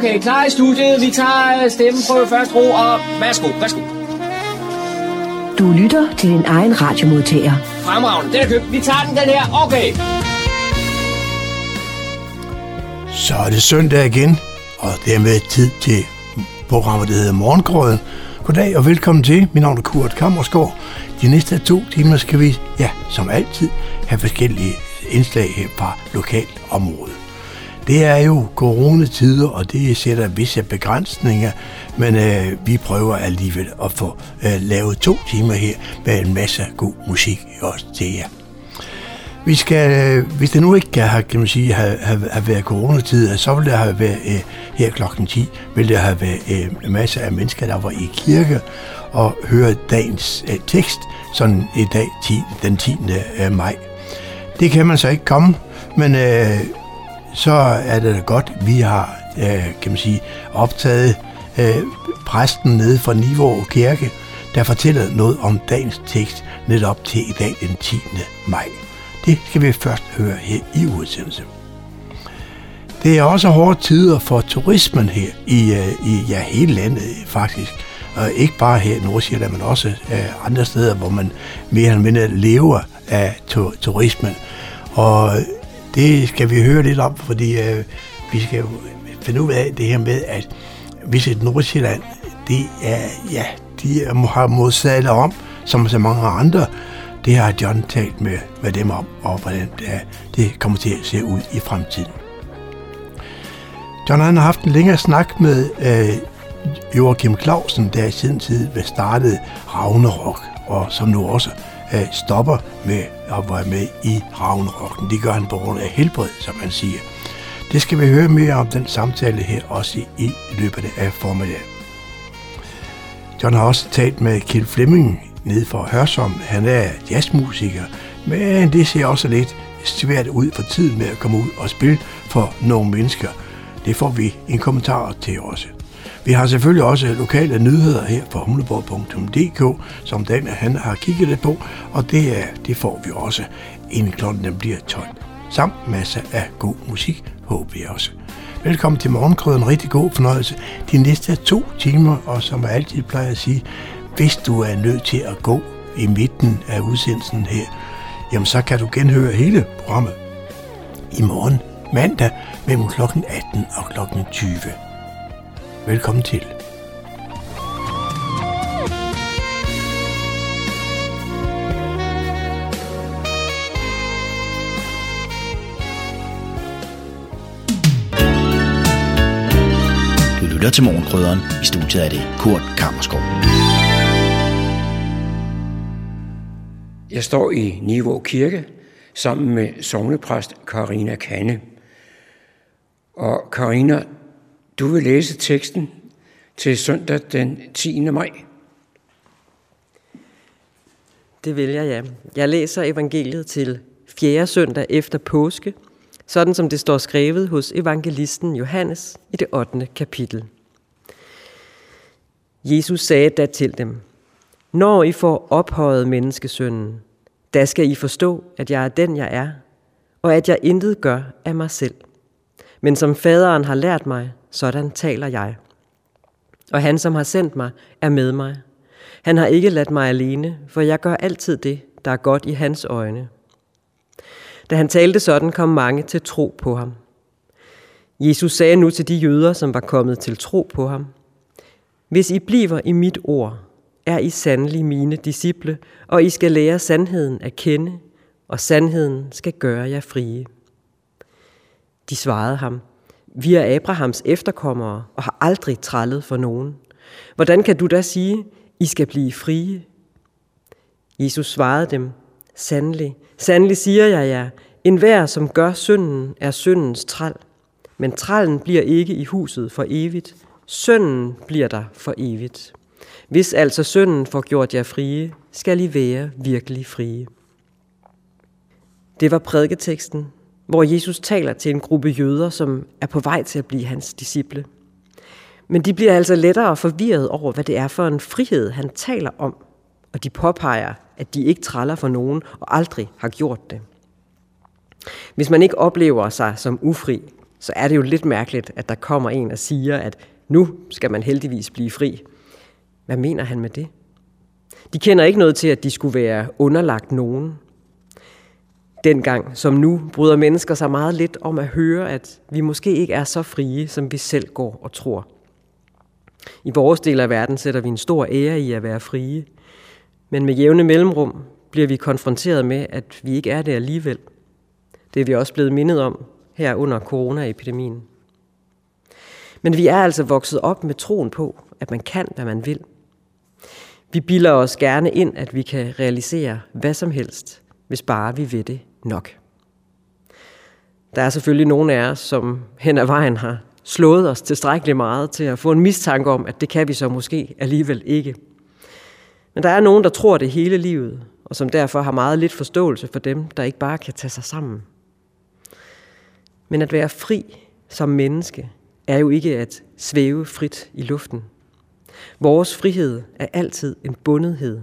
Okay, klar i studiet. Vi tager stemmen på først ro, og værsgo, værsgo. Du lytter til din egen radiomodtager. Fremragende, den er købt. Vi tager den, den her. Okay. Så er det søndag igen, og dermed tid til programmet, der hedder Morgengrøden. Goddag og velkommen til. Mit navn er Kurt Kammersgaard. De næste to timer skal vi, ja, som altid, have forskellige indslag her fra lokalt område. Det er jo coronatider, og det sætter visse begrænsninger, men øh, vi prøver alligevel at få øh, lavet to timer her med en masse god musik også til jer. Vi skal, øh, hvis det nu ikke kan, kan man sige, have, have, have været coronatid, så vil der have været øh, her klokken 10, vil der have været øh, masser af mennesker, der var i kirke og høre dagens øh, tekst, sådan i dag, 10, den 10. Øh, maj. Det kan man så ikke komme, men øh, så er det da godt, vi har, øh, kan man sige, optaget øh, præsten nede fra Nivå Kirke, der fortæller noget om dagens tekst netop til i dag den 10. maj. Det skal vi først høre her i udsendelsen. Det er også hårde tider for turismen her i, øh, i ja, hele landet faktisk. Og ikke bare her i Nordsjælland, men også uh, andre steder, hvor man mere eller mindre lever af to- turismen. Og det skal vi høre lidt om, fordi øh, vi skal finde ud af det her med, at hvis et Nordsjælland, det er, ja, de har modsatte om, som så mange andre, det har John talt med, med dem om, og hvordan det, det kommer til at se ud i fremtiden. John han har haft en længere snak med øh, Joachim Clausen, der i sin tid startede Ragnarok, og som nu også øh, stopper med at være med i Ravnrocken. Det gør han på grund af helbred, som man siger. Det skal vi høre mere om den samtale her også i, i løbet af formiddagen. John har også talt med Kjeld Flemming nede for Hørsom. Han er jazzmusiker, men det ser også lidt svært ud for tiden med at komme ud og spille for nogle mennesker. Det får vi en kommentar til også. Vi har selvfølgelig også lokale nyheder her på humleborg.dk, som Dan han har kigget lidt på, og det, er, det får vi også, inden klokken den bliver 12. Samt masser af god musik, håber vi også. Velkommen til Morgenkrøden. Rigtig god fornøjelse. De næste to timer, og som jeg altid plejer at sige, hvis du er nødt til at gå i midten af udsendelsen her, jamen så kan du genhøre hele programmet i morgen mandag mellem kl. 18 og kl. 20. Velkommen til. Du lytter til Morgenkrydderen. I studiet er det Kurt Kammerskov. Jeg står i Niveau Kirke sammen med sovnepræst Karina Kanne. Og Karina, du vil læse teksten til søndag den 10. maj. Det vil jeg, ja. Jeg læser evangeliet til fjerde søndag efter påske, sådan som det står skrevet hos evangelisten Johannes i det 8. kapitel. Jesus sagde da til dem, Når I får ophøjet menneskesønnen, da skal I forstå, at jeg er den, jeg er, og at jeg intet gør af mig selv. Men som faderen har lært mig, sådan taler jeg. Og han, som har sendt mig, er med mig. Han har ikke ladt mig alene, for jeg gør altid det, der er godt i hans øjne. Da han talte sådan, kom mange til tro på ham. Jesus sagde nu til de jøder, som var kommet til tro på ham, Hvis I bliver i mit ord, er I sandelig mine disciple, og I skal lære sandheden at kende, og sandheden skal gøre jer frie. De svarede ham, vi er Abrahams efterkommere og har aldrig trællet for nogen. Hvordan kan du da sige, I skal blive frie? Jesus svarede dem, sandelig, sandelig siger jeg jer, en hver, som gør synden, er syndens træl. Men trællen bliver ikke i huset for evigt. Synden bliver der for evigt. Hvis altså synden får gjort jer frie, skal I være virkelig frie. Det var prædiketeksten, hvor Jesus taler til en gruppe jøder, som er på vej til at blive hans disciple. Men de bliver altså lettere forvirret over, hvad det er for en frihed, han taler om, og de påpeger, at de ikke træller for nogen og aldrig har gjort det. Hvis man ikke oplever sig som ufri, så er det jo lidt mærkeligt, at der kommer en og siger, at nu skal man heldigvis blive fri. Hvad mener han med det? De kender ikke noget til, at de skulle være underlagt nogen. Dengang som nu bryder mennesker sig meget lidt om at høre, at vi måske ikke er så frie, som vi selv går og tror. I vores del af verden sætter vi en stor ære i at være frie, men med jævne mellemrum bliver vi konfronteret med, at vi ikke er det alligevel. Det er vi også blevet mindet om her under coronaepidemien. Men vi er altså vokset op med troen på, at man kan, hvad man vil. Vi bilder os gerne ind, at vi kan realisere hvad som helst, hvis bare vi ved det nok. Der er selvfølgelig nogle af os, som hen ad vejen har slået os tilstrækkeligt meget til at få en mistanke om, at det kan vi så måske alligevel ikke. Men der er nogen, der tror det hele livet, og som derfor har meget lidt forståelse for dem, der ikke bare kan tage sig sammen. Men at være fri som menneske er jo ikke at svæve frit i luften. Vores frihed er altid en bundethed.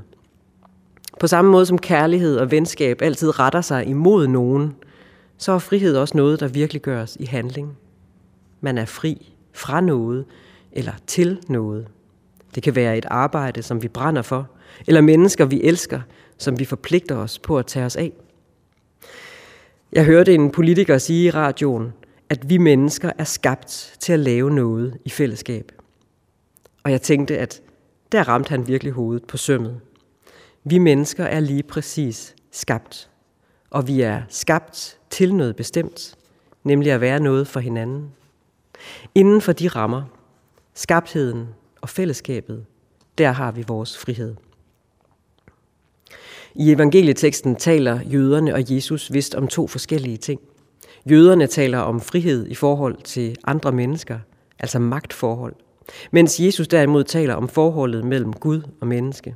På samme måde som kærlighed og venskab altid retter sig imod nogen, så er frihed også noget, der virkelig gøres i handling. Man er fri fra noget eller til noget. Det kan være et arbejde, som vi brænder for, eller mennesker, vi elsker, som vi forpligter os på at tage os af. Jeg hørte en politiker sige i radioen, at vi mennesker er skabt til at lave noget i fællesskab. Og jeg tænkte, at der ramte han virkelig hovedet på sømmet. Vi mennesker er lige præcis skabt. Og vi er skabt til noget bestemt, nemlig at være noget for hinanden. Inden for de rammer, skabtheden og fællesskabet, der har vi vores frihed. I evangelieteksten taler jøderne og Jesus vist om to forskellige ting. Jøderne taler om frihed i forhold til andre mennesker, altså magtforhold, mens Jesus derimod taler om forholdet mellem Gud og menneske.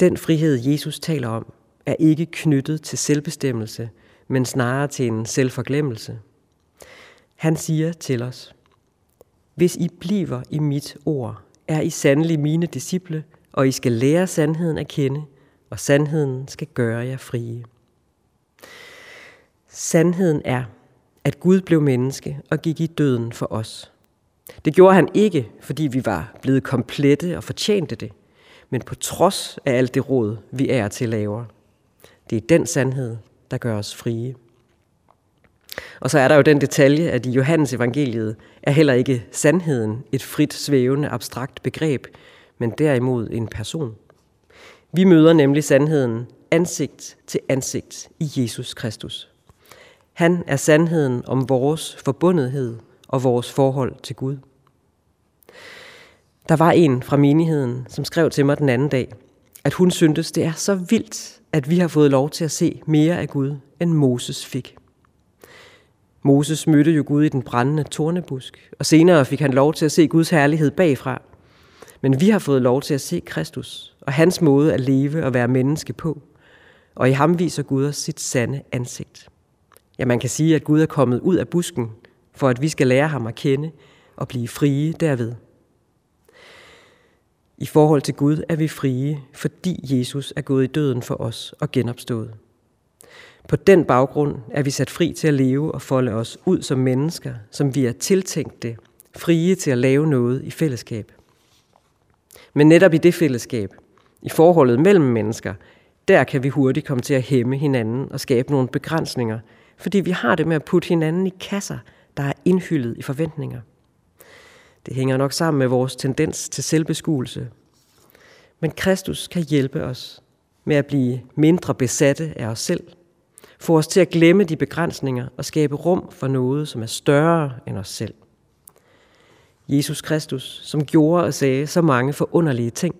Den frihed, Jesus taler om, er ikke knyttet til selvbestemmelse, men snarere til en selvforglemmelse. Han siger til os, Hvis I bliver i mit ord, er I sandelig mine disciple, og I skal lære sandheden at kende, og sandheden skal gøre jer frie. Sandheden er, at Gud blev menneske og gik i døden for os. Det gjorde han ikke, fordi vi var blevet komplette og fortjente det, men på trods af alt det råd, vi er til laver. Det er den sandhed, der gør os frie. Og så er der jo den detalje, at i Johannes evangeliet er heller ikke sandheden et frit svævende abstrakt begreb, men derimod en person. Vi møder nemlig sandheden ansigt til ansigt i Jesus Kristus. Han er sandheden om vores forbundethed og vores forhold til Gud. Der var en fra menigheden, som skrev til mig den anden dag, at hun syntes, det er så vildt, at vi har fået lov til at se mere af Gud, end Moses fik. Moses mødte jo Gud i den brændende tornebusk, og senere fik han lov til at se Guds herlighed bagfra. Men vi har fået lov til at se Kristus og hans måde at leve og være menneske på. Og i ham viser Gud os sit sande ansigt. Ja, man kan sige, at Gud er kommet ud af busken, for at vi skal lære ham at kende og blive frie derved. I forhold til Gud er vi frie, fordi Jesus er gået i døden for os og genopstået. På den baggrund er vi sat fri til at leve og folde os ud som mennesker, som vi er tiltænkt det, frie til at lave noget i fællesskab. Men netop i det fællesskab, i forholdet mellem mennesker, der kan vi hurtigt komme til at hæmme hinanden og skabe nogle begrænsninger, fordi vi har det med at putte hinanden i kasser, der er indhyllet i forventninger. Det hænger nok sammen med vores tendens til selvbeskuelse. Men Kristus kan hjælpe os med at blive mindre besatte af os selv, få os til at glemme de begrænsninger og skabe rum for noget, som er større end os selv. Jesus Kristus, som gjorde og sagde så mange forunderlige ting.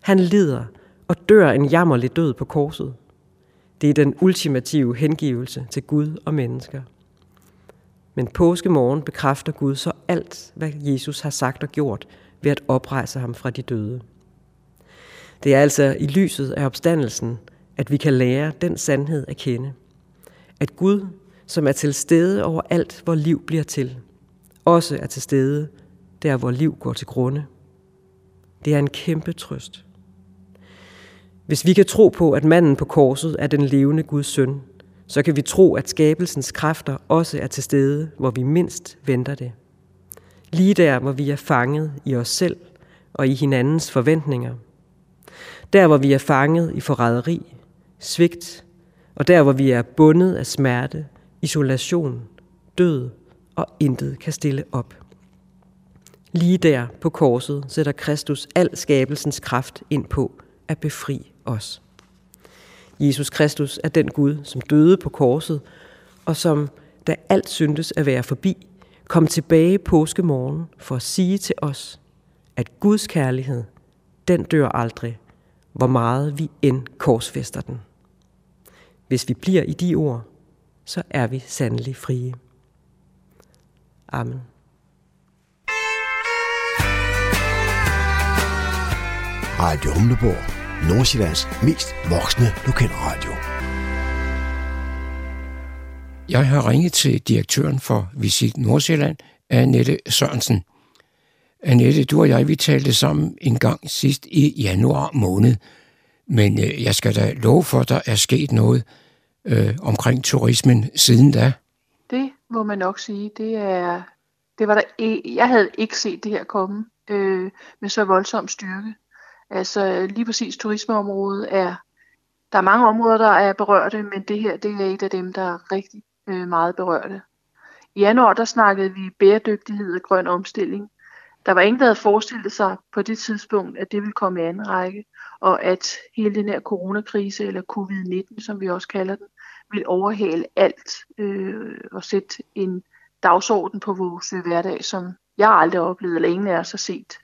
Han lider og dør en jammerlig død på korset. Det er den ultimative hengivelse til Gud og mennesker. Men påskemorgen bekræfter Gud så alt, hvad Jesus har sagt og gjort ved at oprejse ham fra de døde. Det er altså i lyset af opstandelsen, at vi kan lære den sandhed at kende. At Gud, som er til stede over alt, hvor liv bliver til, også er til stede der, hvor liv går til grunde. Det er en kæmpe trøst. Hvis vi kan tro på, at manden på korset er den levende Guds søn, så kan vi tro, at skabelsens kræfter også er til stede, hvor vi mindst venter det. Lige der, hvor vi er fanget i os selv og i hinandens forventninger. Der, hvor vi er fanget i forræderi, svigt, og der, hvor vi er bundet af smerte, isolation, død og intet kan stille op. Lige der på korset sætter Kristus al skabelsens kraft ind på at befri os. Jesus Kristus er den Gud, som døde på korset, og som, da alt syntes at være forbi, kom tilbage påskemorgen for at sige til os, at Guds kærlighed, den dør aldrig, hvor meget vi end korsfester den. Hvis vi bliver i de ord, så er vi sandelig frie. Amen. Radio Humleborg. Nordsjællands mest voksne lokalradio. Jeg har ringet til direktøren for Visit Nordsjælland, Annette Sørensen. Annette, du og jeg, vi talte sammen en gang sidst i januar måned, men øh, jeg skal da love for, at der er sket noget øh, omkring turismen siden da. Det må man nok sige. Det er, det var der, jeg havde ikke set det her komme øh, med så voldsom styrke. Altså lige præcis turismeområdet er, der er mange områder, der er berørte, men det her det er et af dem, der er rigtig øh, meget berørte. I januar der snakkede vi bæredygtighed og grøn omstilling. Der var ingen, der havde forestillet sig på det tidspunkt, at det ville komme i anden række, og at hele den her coronakrise, eller covid-19, som vi også kalder den, vil overhale alt øh, og sætte en dagsorden på vores hverdag, som jeg aldrig har oplevet, eller ingen af os har set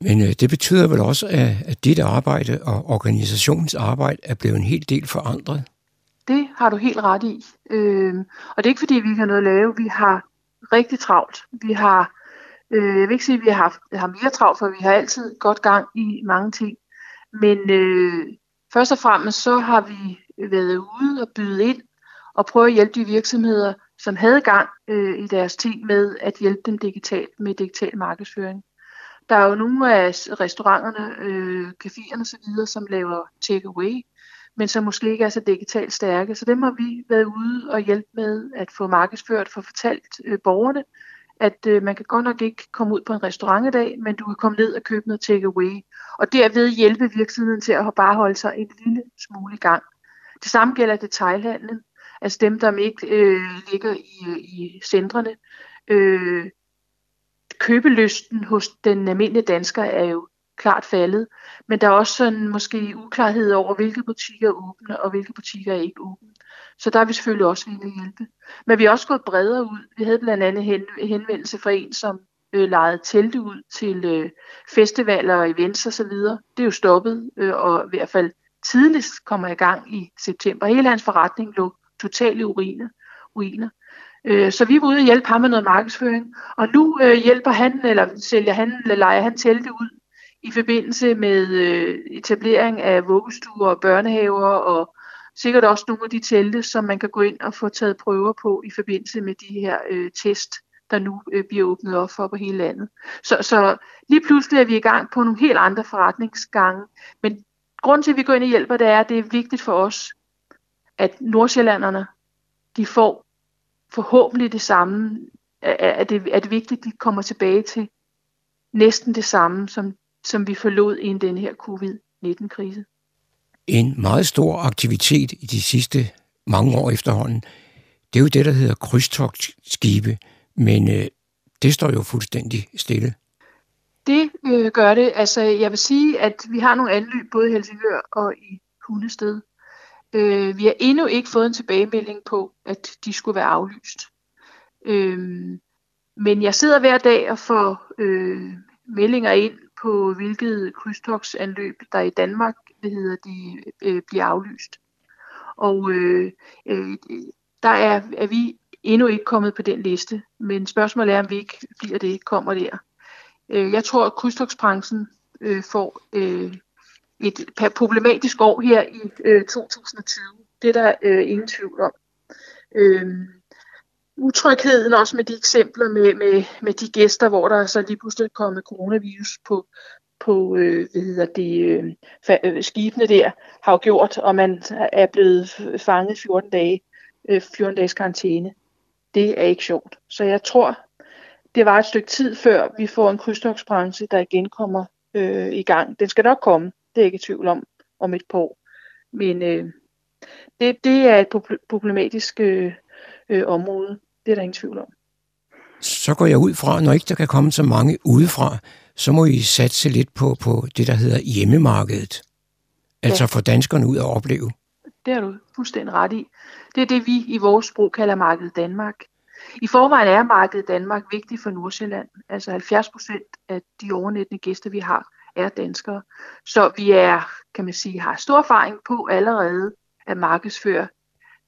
men øh, det betyder vel også, at, at dit arbejde og organisationens arbejde er blevet en hel del forandret? Det har du helt ret i. Øh, og det er ikke fordi, vi ikke har noget at lave. Vi har rigtig travlt. Vi har, øh, jeg vil ikke sige, at vi har, haft, har mere travlt, for vi har altid godt gang i mange ting. Men øh, først og fremmest så har vi været ude og byde ind og prøve at hjælpe de virksomheder, som havde gang øh, i deres ting med at hjælpe dem digitalt med digital markedsføring. Der er jo nogle af restauranterne, øh, caféerne osv., som laver takeaway, men som måske ikke er så digitalt stærke. Så dem har vi været ude og hjælpe med at få markedsført, få fortalt øh, borgerne, at øh, man kan godt nok ikke komme ud på en restaurant i dag, men du kan komme ned og købe noget takeaway. Og derved hjælpe virksomheden til at bare holde sig en lille smule i gang. Det samme gælder detailhandlen, altså dem, der ikke øh, ligger i, øh, i centrene. Øh, købelysten hos den almindelige dansker er jo klart faldet, men der er også sådan måske uklarhed over, hvilke butikker er åbne og hvilke butikker er ikke åbne. Så der er vi selvfølgelig også ville hjælpe. Men vi er også gået bredere ud. Vi havde blandt andet henvendelse fra en, som øh, lejede telte ud til øh, festivaler og events osv. Det er jo stoppet, øh, og i hvert fald tidligst kommer i gang i september. Hele hans forretning lå totalt i uriner. ruiner. Øh, så vi var ude og hjælpe ham med noget markedsføring. Og nu øh, hjælper han, eller sælger han, eller leger han telte ud i forbindelse med øh, etablering af vuggestuer og børnehaver og sikkert også nogle af de telte, som man kan gå ind og få taget prøver på i forbindelse med de her øh, test, der nu øh, bliver åbnet op for på hele landet. Så, så lige pludselig er vi i gang på nogle helt andre forretningsgange. Men grunden til, at vi går ind og hjælper, det er, at det er vigtigt for os, at nordsjællanderne, de får forhåbentlig det samme, er det, er det vigtigt, at de kommer tilbage til næsten det samme, som, som vi forlod i den her covid-19-krise. En meget stor aktivitet i de sidste mange år efterhånden, det er jo det, der hedder krydstogtskibe, men øh, det står jo fuldstændig stille. Det øh, gør det. Altså, jeg vil sige, at vi har nogle anløb både i Helsingør og i Hundested. Øh, vi har endnu ikke fået en tilbagemelding på, at de skulle være aflyst. Øh, men jeg sidder hver dag og får øh, meldinger ind på, hvilket krydstogsanløb, der i Danmark det hedder, de øh, bliver aflyst. Og øh, øh, der er, er vi endnu ikke kommet på den liste, men spørgsmålet er, om vi ikke bliver det, kommer der. Øh, jeg tror, at krydstogsbranchen øh, får øh, et problematisk år her i øh, 2020. Det er der øh, ingen tvivl om. Øh, utrygheden også med de eksempler med, med, med de gæster, hvor der så lige pludselig er kommet coronavirus på, på øh, hvad hedder det, øh, øh, skibene der, har jo gjort, og man er blevet fanget 14 dage. øh, 14 dages karantæne. Det er ikke sjovt. Så jeg tror, det var et stykke tid før vi får en krydstogsbranche, der igen kommer øh, i gang. Den skal nok komme, det er jeg ikke i tvivl om, om et par år. Men øh, det, det er et problematisk øh, øh, område, det er der ingen tvivl om. Så går jeg ud fra, når ikke der kan komme så mange udefra, så må I satse lidt på, på det, der hedder hjemmemarkedet. Altså ja. få danskerne ud og opleve. Det har du fuldstændig ret i. Det er det, vi i vores sprog kalder markedet Danmark. I forvejen er markedet Danmark vigtigt for Nordsjælland. Altså 70 procent af de overnattende gæster, vi har, er danskere. Så vi er, kan man sige, har stor erfaring på allerede at markedsføre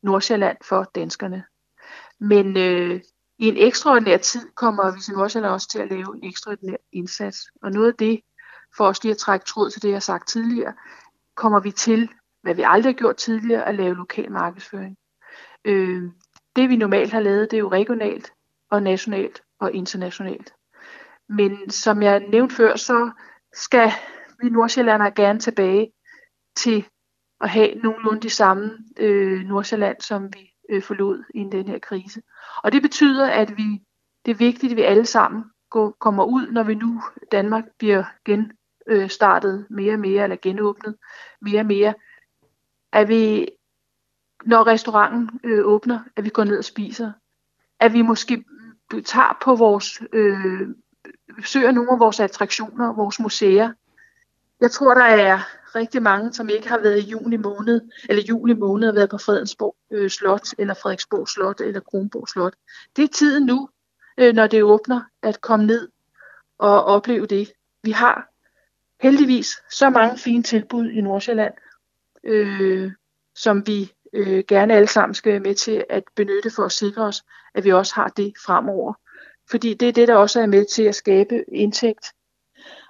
Nordsjælland for danskerne. Men øh, i en ekstraordinær tid kommer vi til Nordsjælland også til at lave en ekstraordinær indsats. Og noget af det, for os lige at trække tråd til det, jeg har sagt tidligere, kommer vi til, hvad vi aldrig har gjort tidligere, at lave lokal markedsføring. Øh, det vi normalt har lavet, det er jo regionalt og nationalt og internationalt. Men som jeg nævnte før, så skal vi nordsjællandere gerne tilbage til at have nogenlunde de samme øh, Nordsjælland, som vi øh, forlod i den her krise. Og det betyder, at vi, det er vigtigt, at vi alle sammen går, kommer ud, når vi nu Danmark bliver genstartet øh, mere og mere, eller genåbnet mere og mere, at vi, når restauranten øh, åbner, at vi går ned og spiser. At vi måske tager på vores, øh, besøger nogle af vores attraktioner, vores museer. Jeg tror, der er rigtig mange, som ikke har været i juni måned, eller juli måned, og været på Fredensborg øh, Slot, eller Frederiksborg Slot, eller Kronborg Slot. Det er tiden nu, øh, når det åbner, at komme ned og opleve det. Vi har heldigvis så mange fine tilbud i Nordsjælland, øh, som vi øh, gerne alle sammen skal være med til at benytte for at sikre os, at vi også har det fremover. Fordi det er det, der også er med til at skabe indtægt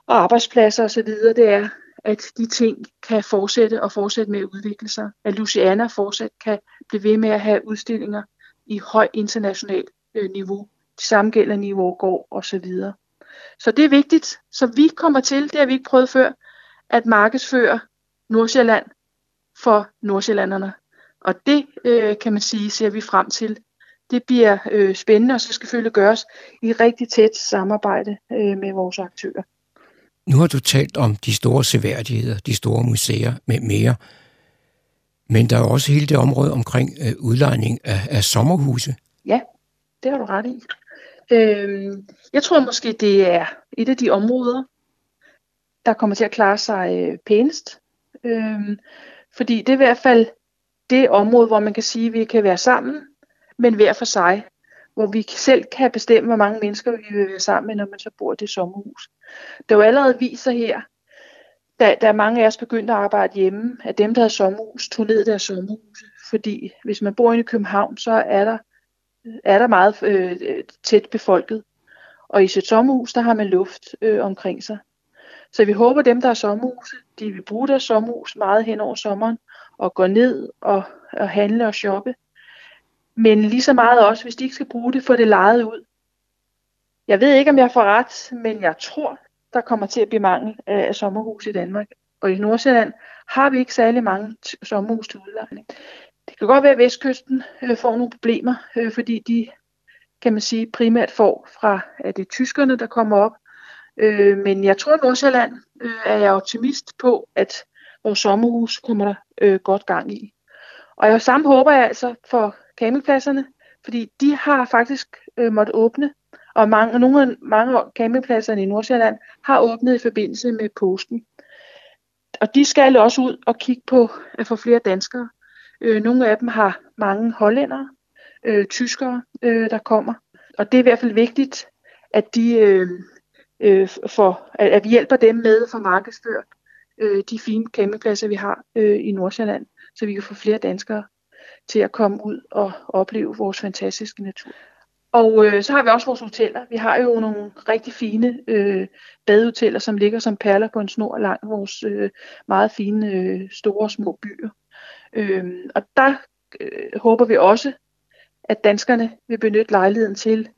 og arbejdspladser osv., det er, at de ting kan fortsætte og fortsætte med at udvikle sig. At Luciana fortsat kan blive ved med at have udstillinger i høj international øh, niveau. Det samme gælder niveau går og så videre. Så det er vigtigt. Så vi kommer til, det har vi ikke prøvet før, at markedsføre Nordsjælland for nordsjællanderne. Og det øh, kan man sige, ser vi frem til. Det bliver øh, spændende, og så skal selvfølgelig gøres i rigtig tæt samarbejde øh, med vores aktører. Nu har du talt om de store seværdigheder, de store museer med mere. Men der er også hele det område omkring øh, udlejning af, af sommerhuse. Ja, det har du ret i. Øhm, jeg tror måske, det er et af de områder, der kommer til at klare sig øh, pænest. Øhm, fordi det er i hvert fald det område, hvor man kan sige, at vi kan være sammen, men hver for sig. Hvor vi selv kan bestemme, hvor mange mennesker vi vil være sammen med, når man så bor i det sommerhus. Det er jo allerede viser her, da, da mange af os begyndte at arbejde hjemme, at dem, der havde sommerhus, tog ned deres sommerhuse. Fordi hvis man bor inde i København, så er der, er der meget øh, tæt befolket. Og i sit sommerhus, der har man luft øh, omkring sig. Så vi håber, at dem, der har sommerhuse, de vil bruge deres sommerhus meget hen over sommeren, og gå ned og, og handle og shoppe. Men lige så meget også, hvis de ikke skal bruge det, få det lejet ud. Jeg ved ikke, om jeg får ret, men jeg tror, der kommer til at blive mangel af sommerhus i Danmark. Og i Nordsjælland har vi ikke særlig mange sommerhus til udlejning. Det kan godt være, at Vestkysten øh, får nogle problemer, øh, fordi de, kan man sige, primært får fra at det er tyskerne, der kommer op. Øh, men jeg tror, at Nordsjælland er jeg optimist på, at vores sommerhus kommer der godt gang i. Og jeg samme håber jeg altså for campingpladserne, fordi de har faktisk øh, måttet åbne, og mange, nogle af mange af campingpladserne i Nordsjælland har åbnet i forbindelse med posten. Og de skal også ud og kigge på at få flere danskere. Øh, nogle af dem har mange hollændere, øh, tyskere, øh, der kommer. Og det er i hvert fald vigtigt, at de øh, øh, for, at, at vi hjælper dem med for markedsført øh, de fine campingpladser, vi har øh, i Nordsjælland, så vi kan få flere danskere til at komme ud og opleve vores fantastiske natur. Og øh, så har vi også vores hoteller. Vi har jo nogle rigtig fine øh, badehoteller, som ligger som perler på en snor langt vores øh, meget fine øh, store og små byer. Øh, og der øh, håber vi også, at danskerne vil benytte lejligheden til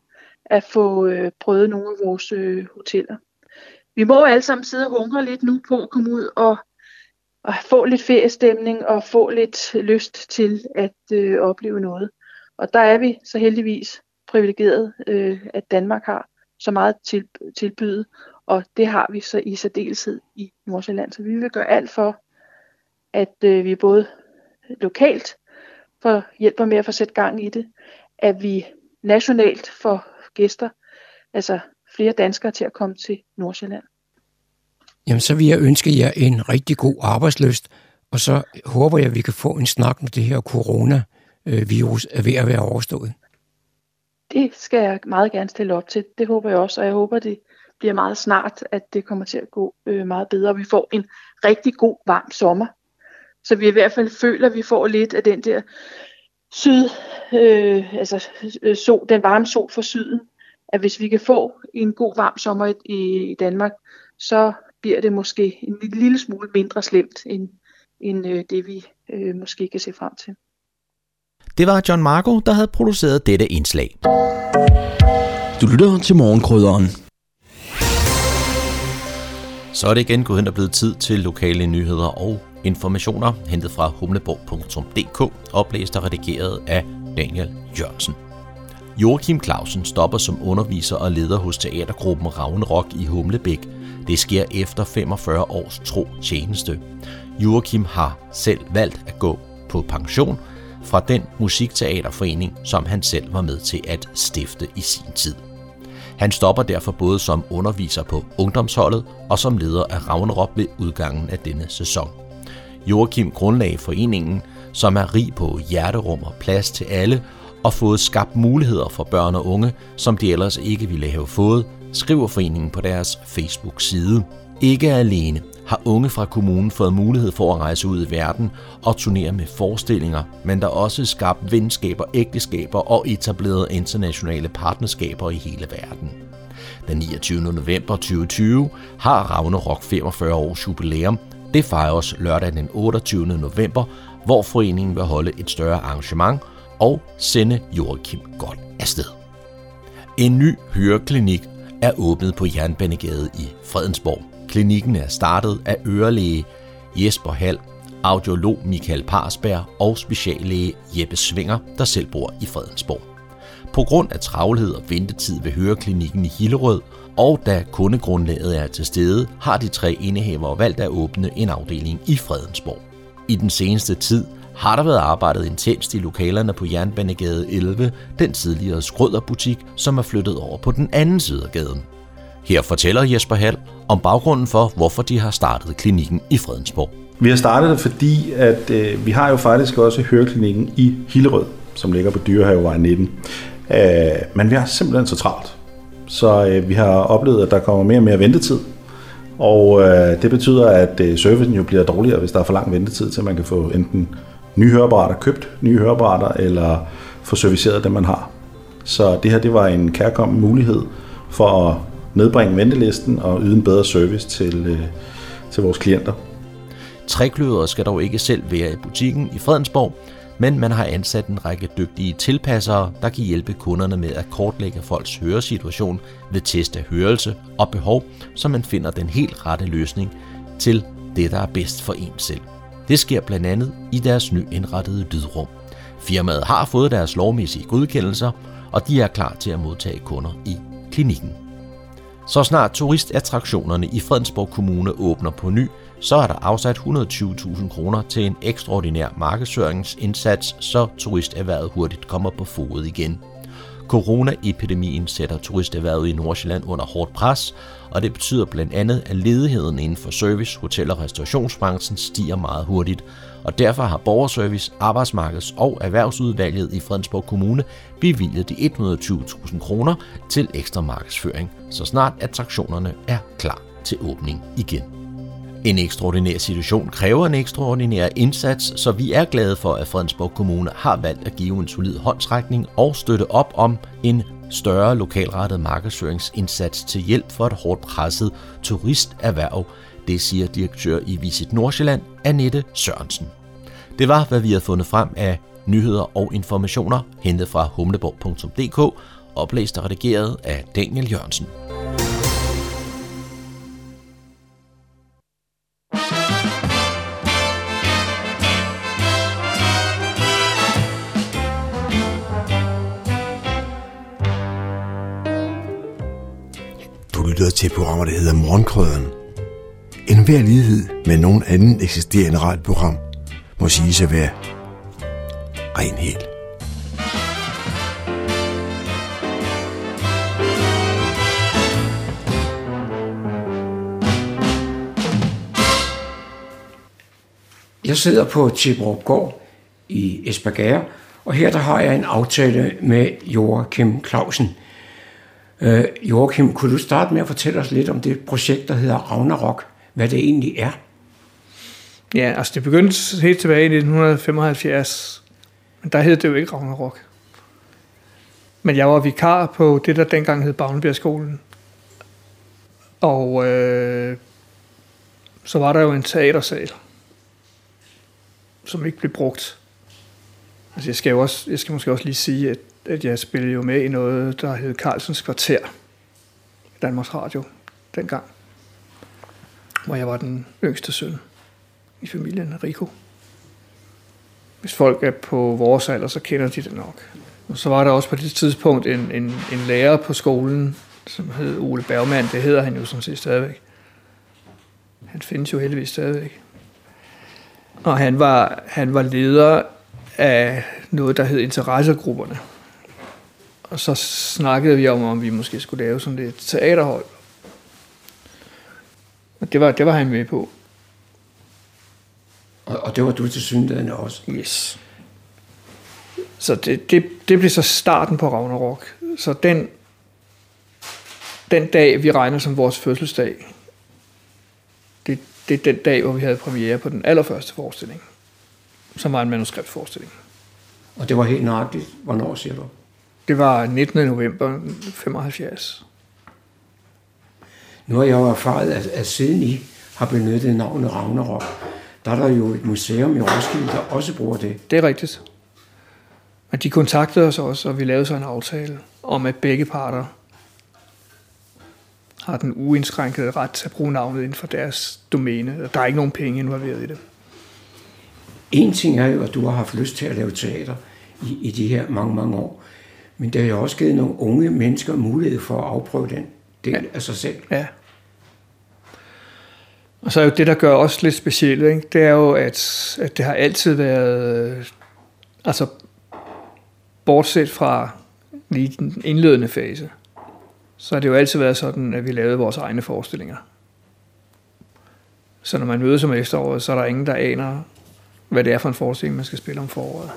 at få øh, prøvet nogle af vores øh, hoteller. Vi må alle sammen sidde og hungre lidt nu på at komme ud og, at få lidt feriestemning og få lidt lyst til at øh, opleve noget. Og der er vi så heldigvis privilegeret, øh, at Danmark har så meget til, tilbyde, og det har vi så i særdeleshed i Nordsjælland. Så vi vil gøre alt for, at øh, vi både lokalt får hjælper med at få sat gang i det, at vi nationalt får gæster, altså flere danskere til at komme til Nordsjælland. Jamen, så vil jeg ønske jer en rigtig god arbejdsløst, og så håber jeg, at vi kan få en snak med det her coronavirus er ved at være overstået. Det skal jeg meget gerne stille op til. Det håber jeg også, og jeg håber, det bliver meget snart, at det kommer til at gå øh, meget bedre, og vi får en rigtig god, varm sommer. Så vi i hvert fald føler, at vi får lidt af den der syd, øh, altså øh, sol, den varme sol fra syden, at hvis vi kan få en god varm sommer i, i Danmark, så bliver det måske en lille smule mindre slemt, end, end øh, det vi øh, måske kan se frem til. Det var John Marco, der havde produceret dette indslag. Du lytter til morgenkrydderen. Så er det igen gået hen og blevet tid til lokale nyheder og informationer, hentet fra humleborg.dk, oplæst og redigeret af Daniel Jørgensen. Joachim Clausen stopper som underviser og leder hos teatergruppen Ravnerok i Humlebæk. Det sker efter 45 års tro tjeneste. Joachim har selv valgt at gå på pension fra den musikteaterforening, som han selv var med til at stifte i sin tid. Han stopper derfor både som underviser på ungdomsholdet og som leder af Ragnarok ved udgangen af denne sæson. Joachim grundlagde foreningen, som er rig på hjerterum og plads til alle, og fået skabt muligheder for børn og unge, som de ellers ikke ville have fået, skriver foreningen på deres Facebook-side. Ikke alene har unge fra kommunen fået mulighed for at rejse ud i verden og turnere med forestillinger, men der er også skabt venskaber, ægteskaber og etableret internationale partnerskaber i hele verden. Den 29. november 2020 har Ravne Rock 45 års jubilæum. Det fejres lørdag den 28. november, hvor foreningen vil holde et større arrangement og sende Joachim godt afsted. En ny høreklinik er åbnet på Jernbanegade i Fredensborg. Klinikken er startet af ørelæge Jesper Hall, audiolog Michael Parsberg og speciallæge Jeppe Svinger, der selv bor i Fredensborg. På grund af travlhed og ventetid ved høreklinikken i Hillerød, og da kundegrundlaget er til stede, har de tre indehavere valgt at åbne en afdeling i Fredensborg. I den seneste tid har der været arbejdet intenst i lokalerne på Jernbanegade 11, den tidligere Skrøderbutik, som er flyttet over på den anden side af gaden. Her fortæller Jesper Hall om baggrunden for, hvorfor de har startet klinikken i Fredensborg. Vi har startet det, fordi at, øh, vi har jo faktisk også høreklinikken i Hillerød, som ligger på Dyrehavevej 19. Øh, men vi har simpelthen så travlt. Så øh, vi har oplevet, at der kommer mere og mere ventetid. Og øh, det betyder, at øh, servicen jo bliver dårligere, hvis der er for lang ventetid, til man kan få enten nye høreapparater købt, nye høreapparater, eller få serviceret dem, man har. Så det her det var en kærkommen mulighed for at nedbringe ventelisten og yde en bedre service til, øh, til vores klienter. Trækløder skal dog ikke selv være i butikken i Fredensborg, men man har ansat en række dygtige tilpassere, der kan hjælpe kunderne med at kortlægge folks høresituation ved test af hørelse og behov, så man finder den helt rette løsning til det, der er bedst for en selv. Det sker blandt andet i deres nyindrettede lydrum. Firmaet har fået deres lovmæssige godkendelser, og de er klar til at modtage kunder i klinikken. Så snart turistattraktionerne i Fredensborg Kommune åbner på ny, så er der afsat 120.000 kroner til en ekstraordinær markedsføringsindsats, så turisterhvervet hurtigt kommer på fod igen. Coronaepidemien sætter turisterhvervet i Nordsjælland under hårdt pres, og det betyder blandt andet, at ledigheden inden for service, hotel- og restaurationsbranchen stiger meget hurtigt, og derfor har Borgerservice, Arbejdsmarkeds- og Erhvervsudvalget i Fredensborg Kommune bevilget de 120.000 kroner til ekstra markedsføring, så snart attraktionerne er klar til åbning igen. En ekstraordinær situation kræver en ekstraordinær indsats, så vi er glade for, at Fredensborg Kommune har valgt at give en solid håndtrækning og støtte op om en større lokalrettet markedsføringsindsats til hjælp for et hårdt presset turisterhverv. Det siger direktør i Visit Nordsjælland, Annette Sørensen. Det var, hvad vi har fundet frem af nyheder og informationer, hentet fra humleborg.dk, oplæst og redigeret af Daniel Jørgensen. Til et program, der hedder Morgenkrøden. En hver lighed med nogen anden eksisterende radioprogram må sige at være ren helt. Jeg sidder på Tibrup Gård i Esbjerg, og her der har jeg en aftale med Joachim Clausen. Øh, Joachim, kunne du starte med at fortælle os lidt om det projekt, der hedder Ragnarok, hvad det egentlig er? Ja, altså det begyndte helt tilbage i 1975, men der hed det jo ikke Ragnarok. Men jeg var vikar på det, der dengang hed Bagnebjergskolen. Og øh, så var der jo en teatersal, som ikke blev brugt. Altså jeg skal, jo også, jeg skal måske også lige sige, at, at jeg spillede jo med i noget, der hed Carlsens Kvarter. Danmarks Radio dengang. Hvor jeg var den yngste søn i familien, Rico. Hvis folk er på vores alder, så kender de det nok. Og så var der også på det tidspunkt en, en, en lærer på skolen, som hed Ole Bergmann. Det hedder han jo sådan set stadigvæk. Han findes jo heldigvis stadigvæk. Og han var, han var leder af noget, der hed interessegrupperne. Og så snakkede vi om, om vi måske skulle lave sådan et teaterhold. Og det var, det var han med på. Og, og det var du til synligheden også? Yes. Så det, det, det blev så starten på Ragnarok. Så den, den dag, vi regner som vores fødselsdag, det, det er den dag, hvor vi havde premiere på den allerførste forestilling, som var en manuskriptforestilling. Og det var helt nøjagtigt. Hvornår siger du? Det var 19. november 75. Nu har jeg jo erfaret, at, at siden I har benyttet navnet Ragnarok, der er der jo et museum i Roskilde, der også bruger det. Det er rigtigt. Men de kontaktede os også, og vi lavede så en aftale om, at begge parter har den uindskrænkede ret til at bruge navnet inden for deres domæne. Der er ikke nogen penge involveret i det. En ting er jo, at du har haft lyst til at lave teater i, i de her mange, mange år. Men det har jo også givet nogle unge mennesker mulighed for at afprøve den del ja. af sig selv. Ja. Og så er jo det, der gør os lidt specielt, ikke? det er jo, at, at det har altid været, altså bortset fra lige den indledende fase, så har det jo altid været sådan, at vi lavede vores egne forestillinger. Så når man mødes om efteråret, så er der ingen, der aner, hvad det er for en forestilling, man skal spille om foråret.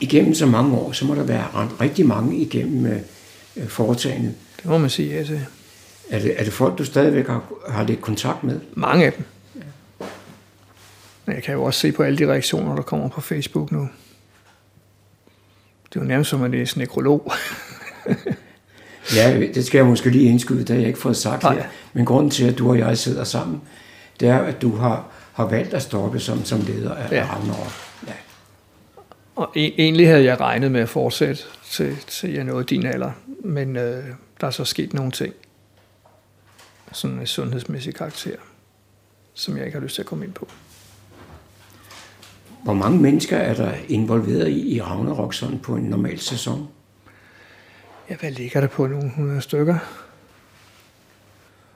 Igennem så mange år, så må der være rendt rigtig mange igennem øh, foretagendet. Det må man sige ja til. Er det, er det folk, du stadigvæk har, har lidt kontakt med? Mange af dem. Men jeg kan jo også se på alle de reaktioner, der kommer på Facebook nu. Det er jo nærmest som at læse nekrolog. ja, det skal jeg måske lige indskyde, det har jeg ikke fået sagt her. Men grunden til, at du og jeg sidder sammen, det er, at du har, har valgt at stoppe som, som leder af ja. Ragnarok. Ja. Og e- egentlig havde jeg regnet med at fortsætte til, til jeg nåede din alder, men øh, der er så sket nogle ting, sådan en sundhedsmæssig karakter, som jeg ikke har lyst til at komme ind på. Hvor mange mennesker er der involveret i, i Ragnarok sådan på en normal sæson? Ja, hvad ligger der på? Nogle hundrede stykker.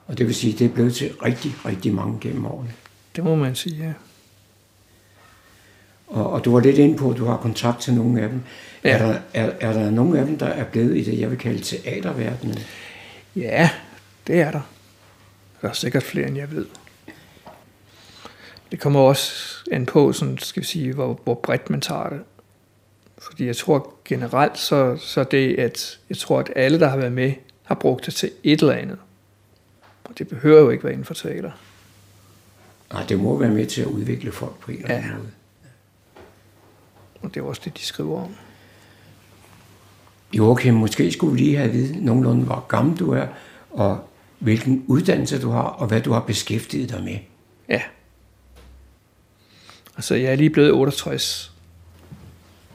Og det vil sige, at det er blevet til rigtig, rigtig mange gennem årene. Det må man sige, ja. Og, og du var lidt inde på, at du har kontakt til nogle af dem. Ja. Er, der, er, er der nogle af dem, der er blevet i det, jeg vil kalde teaterverdenen? Ja, det er der. Der er sikkert flere, end jeg ved. Det kommer også an på, sådan, skal vi sige, hvor, hvor bredt man tager det. Fordi jeg tror generelt, så, så det, at jeg tror, at alle, der har været med, har brugt det til et eller andet. Og det behøver jo ikke være inden for teater. Nej, det må være med til at udvikle folk på en eller anden ja. måde. Og det er også det, de skriver om. Joachim, måske skulle vi lige have at vide nogenlunde, hvor gammel du er, og hvilken uddannelse du har, og hvad du har beskæftiget dig med. Ja. Altså, jeg er lige blevet 68,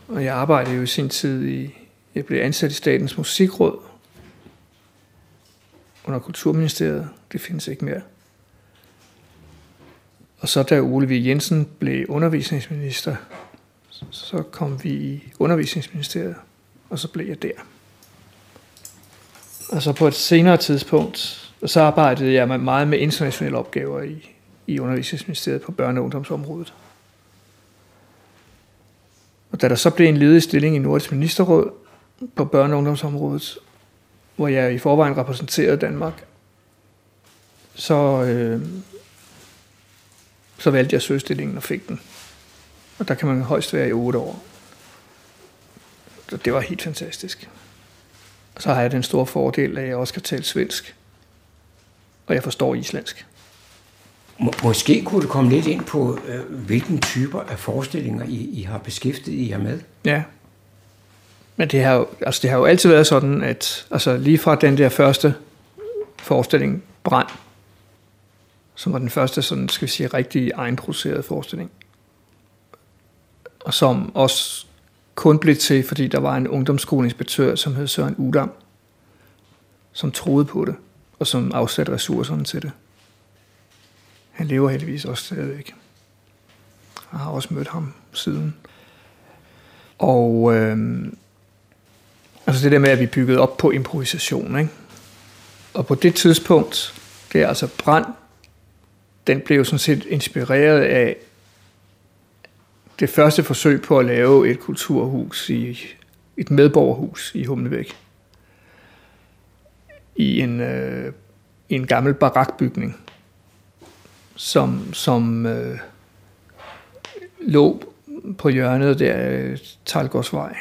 og jeg arbejdede jo i sin tid i, jeg blev ansat i Statens Musikråd under Kulturministeriet. Det findes ikke mere. Og så da Ole V. Jensen blev undervisningsminister, så kom vi i undervisningsministeriet, og så blev jeg der. Og så på et senere tidspunkt, så arbejdede jeg meget med internationale opgaver i, i undervisningsministeriet på børne- og ungdomsområdet. Og da der så blev en ledig stilling i Nordisk Ministerråd på børne- og ungdomsområdet, hvor jeg i forvejen repræsenterede Danmark, så, øh, så valgte jeg søgestillingen og fik den. Og der kan man højst være i otte år. Så det var helt fantastisk. Og så har jeg den store fordel, at jeg også kan tale svensk. Og jeg forstår islandsk. Må, måske kunne du komme lidt ind på, øh, hvilken typer af forestillinger I, I har beskæftiget jer med? Ja. Men det har, jo, altså det har jo altid været sådan, at altså lige fra den der første forestilling, Brand, som var den første, sådan, skal vi sige, rigtig egenproducerede forestilling, og som også kun blev til, fordi der var en ungdomsskoleinspektør, som hed Søren Udam, som troede på det, og som afsatte ressourcerne til det. Han lever heldigvis også stadigvæk. Jeg har også mødt ham siden. Og øh, altså det der med, at vi byggede op på improvisation. Ikke? Og på det tidspunkt, det er altså brand, den blev sådan set inspireret af det første forsøg på at lave et kulturhus i et medborgerhus i Humlevæk. I en, øh, i en gammel barakbygning, som, som øh, lå på hjørnet der øh, Talgårdsvej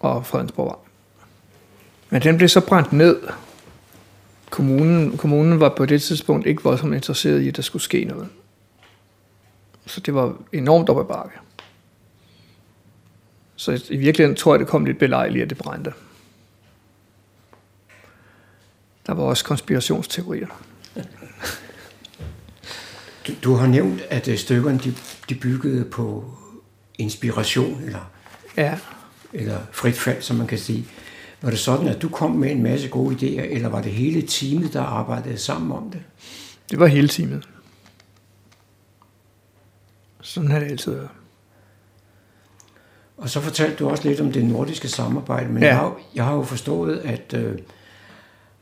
og Fredensborgvej. Men den blev så brændt ned. Kommunen, kommunen var på det tidspunkt ikke voldsomt interesseret i, at der skulle ske noget. Så det var enormt op ad bakke. Så i virkeligheden tror jeg, det kom lidt belejligt, at det brændte. Der var også konspirationsteorier. Du, du har nævnt, at øh, stykkerne de, de byggede på inspiration, eller, Ja, eller frit fald, som man kan sige. Var det sådan, at du kom med en masse gode idéer, eller var det hele teamet, der arbejdede sammen om det? det var hele timet. Sådan har det altid været. Og så fortalte du også lidt om det nordiske samarbejde, men Ja. jeg, har, jo- jeg har jo forstået, at øh,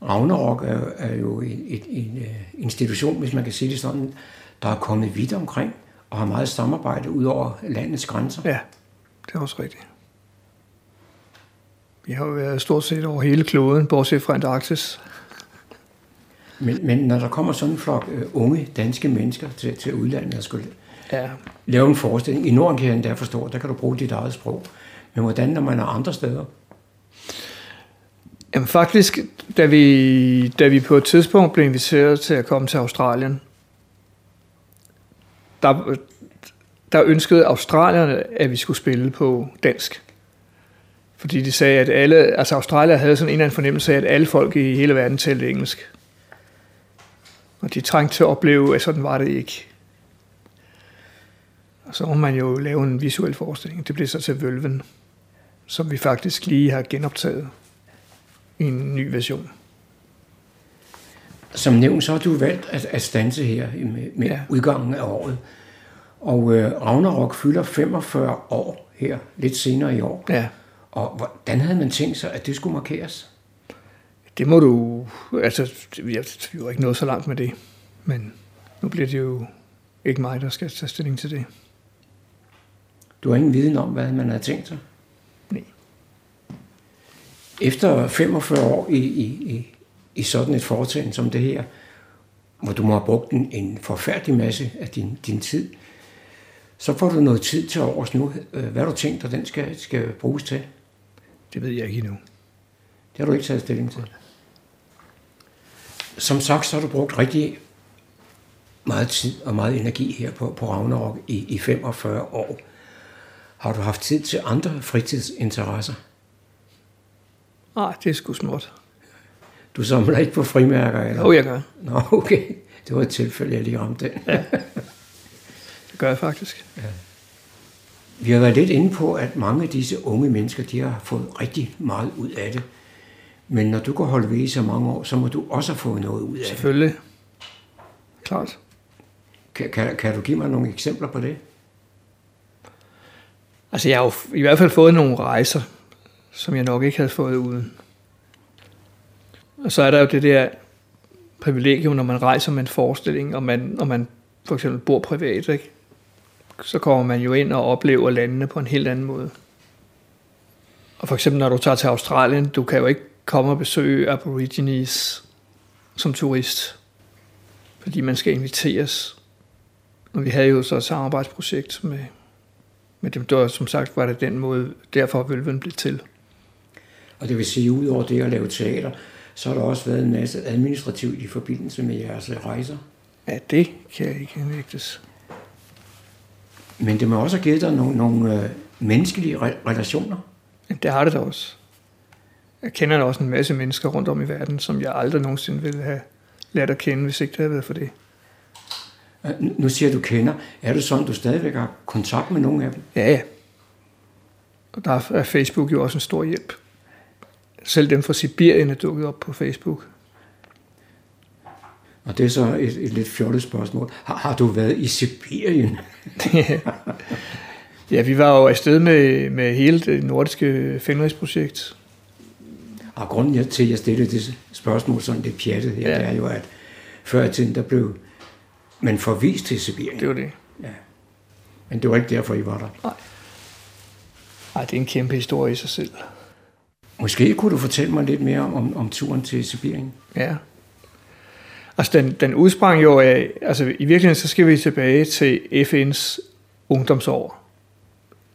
Ragnarok er, er jo en, en, en øh, institution, hvis man kan sige det sådan, der er kommet vidt omkring og har meget samarbejde ud over landets grænser. Ja, det er også rigtigt. Vi har jo været stort set over hele kloden, bortset fra Antarktis. Men, men når der kommer sådan en flok øh, unge danske mennesker til, til udlandet og skulle Ja, lave en forestilling, i Norden kan jeg endda forstå, der kan du bruge dit eget sprog. Men hvordan, når man er andre steder? Jamen faktisk, da vi, da vi på et tidspunkt blev inviteret til at komme til Australien, der, der ønskede australierne, at vi skulle spille på dansk. Fordi de sagde, at alle, altså Australier havde sådan en eller anden fornemmelse af, at alle folk i hele verden talte engelsk. Og de trængte til at opleve, at sådan var det ikke. Og så må man jo lave en visuel forestilling. Det blev så til Vølven, som vi faktisk lige har genoptaget i en ny version. Som nævnt, så har du valgt at, at stanse her med, med Ja. udgangen af året. Og øh, Ragnarok fylder 45 år her, lidt senere i år. Ja, Og hvordan havde man tænkt sig, at det skulle markeres? det må du... Altså, vi har jo ikke nået så langt med det. Men nu bliver det jo ikke mig, der skal tage stilling til det. Du har ingen viden om, hvad man havde tænkt sig? Nej. Efter 45 år i, i, i, i sådan et foretagende som det her, hvor du må have brugt en, en forfærdelig masse af din, din tid, så får du noget tid til overs nu. Øh, Hvad har du tænkt dig, den skal, skal bruges til? Det ved jeg ikke endnu. Det har du ikke taget stilling til. Som sagt, så har du brugt rigtig meget tid og meget energi her på, på Ragnarok i, i 45 år. Har du haft tid til andre fritidsinteresser? Ah, det er sgu småt. Du samler ikke på frimærker? Eller? Jo, jeg gør. Nå, okay. Det var et tilfælde, jeg lige ramte den. Ja. Det gør jeg faktisk. Vi har været lidt inde på, at mange af disse unge mennesker, de har fået rigtig meget ud af det. Men når du kan holde ved i så mange år, så må du også have fået noget ud af det. Selvfølgelig. Klart. Kan, kan, kan du give mig nogle eksempler på det? Altså, jeg har jo i hvert fald fået nogle rejser, som jeg nok ikke havde fået uden. Og så er der jo det der privilegium, når man rejser med en forestilling, og man, og man for eksempel bor privat, ikke? så kommer man jo ind og oplever landene på en helt anden måde. Og for eksempel når du tager til Australien, du kan jo ikke komme og besøge Aborigines som turist, fordi man skal inviteres. Og vi havde jo så et samarbejdsprojekt med, med dem, der som sagt var det den måde, derfor Vølven blev til. Og det vil sige, ud over det at lave teater, så har der også været en masse administrativt i forbindelse med jeres rejser. Ja, det kan ikke nægtes. Men det må også have givet dig nogle, nogle øh, menneskelige re- relationer. Det har det da også. Jeg kender da også en masse mennesker rundt om i verden, som jeg aldrig nogensinde ville have lært at kende, hvis ikke det havde været for det. Nu siger du kender. Er det sådan, du stadigvæk har kontakt med nogle af dem? Ja, ja. Og der er Facebook jo også en stor hjælp. Selv dem fra Sibirien er dukket op på Facebook. Og det er så et, et lidt fjollet spørgsmål. Har, har du været i Sibirien? Ja, vi var jo afsted med, med hele det nordiske fændrigsprojekt. Og grunden til, at jeg stillede det spørgsmål sådan lidt pjattet her, ja. det er jo, at før i tiden, der blev man forvist til Sibirien. Det var det. Ja. Men det var ikke derfor, I var der. Ej, det er en kæmpe historie i sig selv. Måske kunne du fortælle mig lidt mere om, om turen til Sibirien. Ja. Altså, den, den udsprang jo af, altså i virkeligheden, så skal vi tilbage til FN's ungdomsår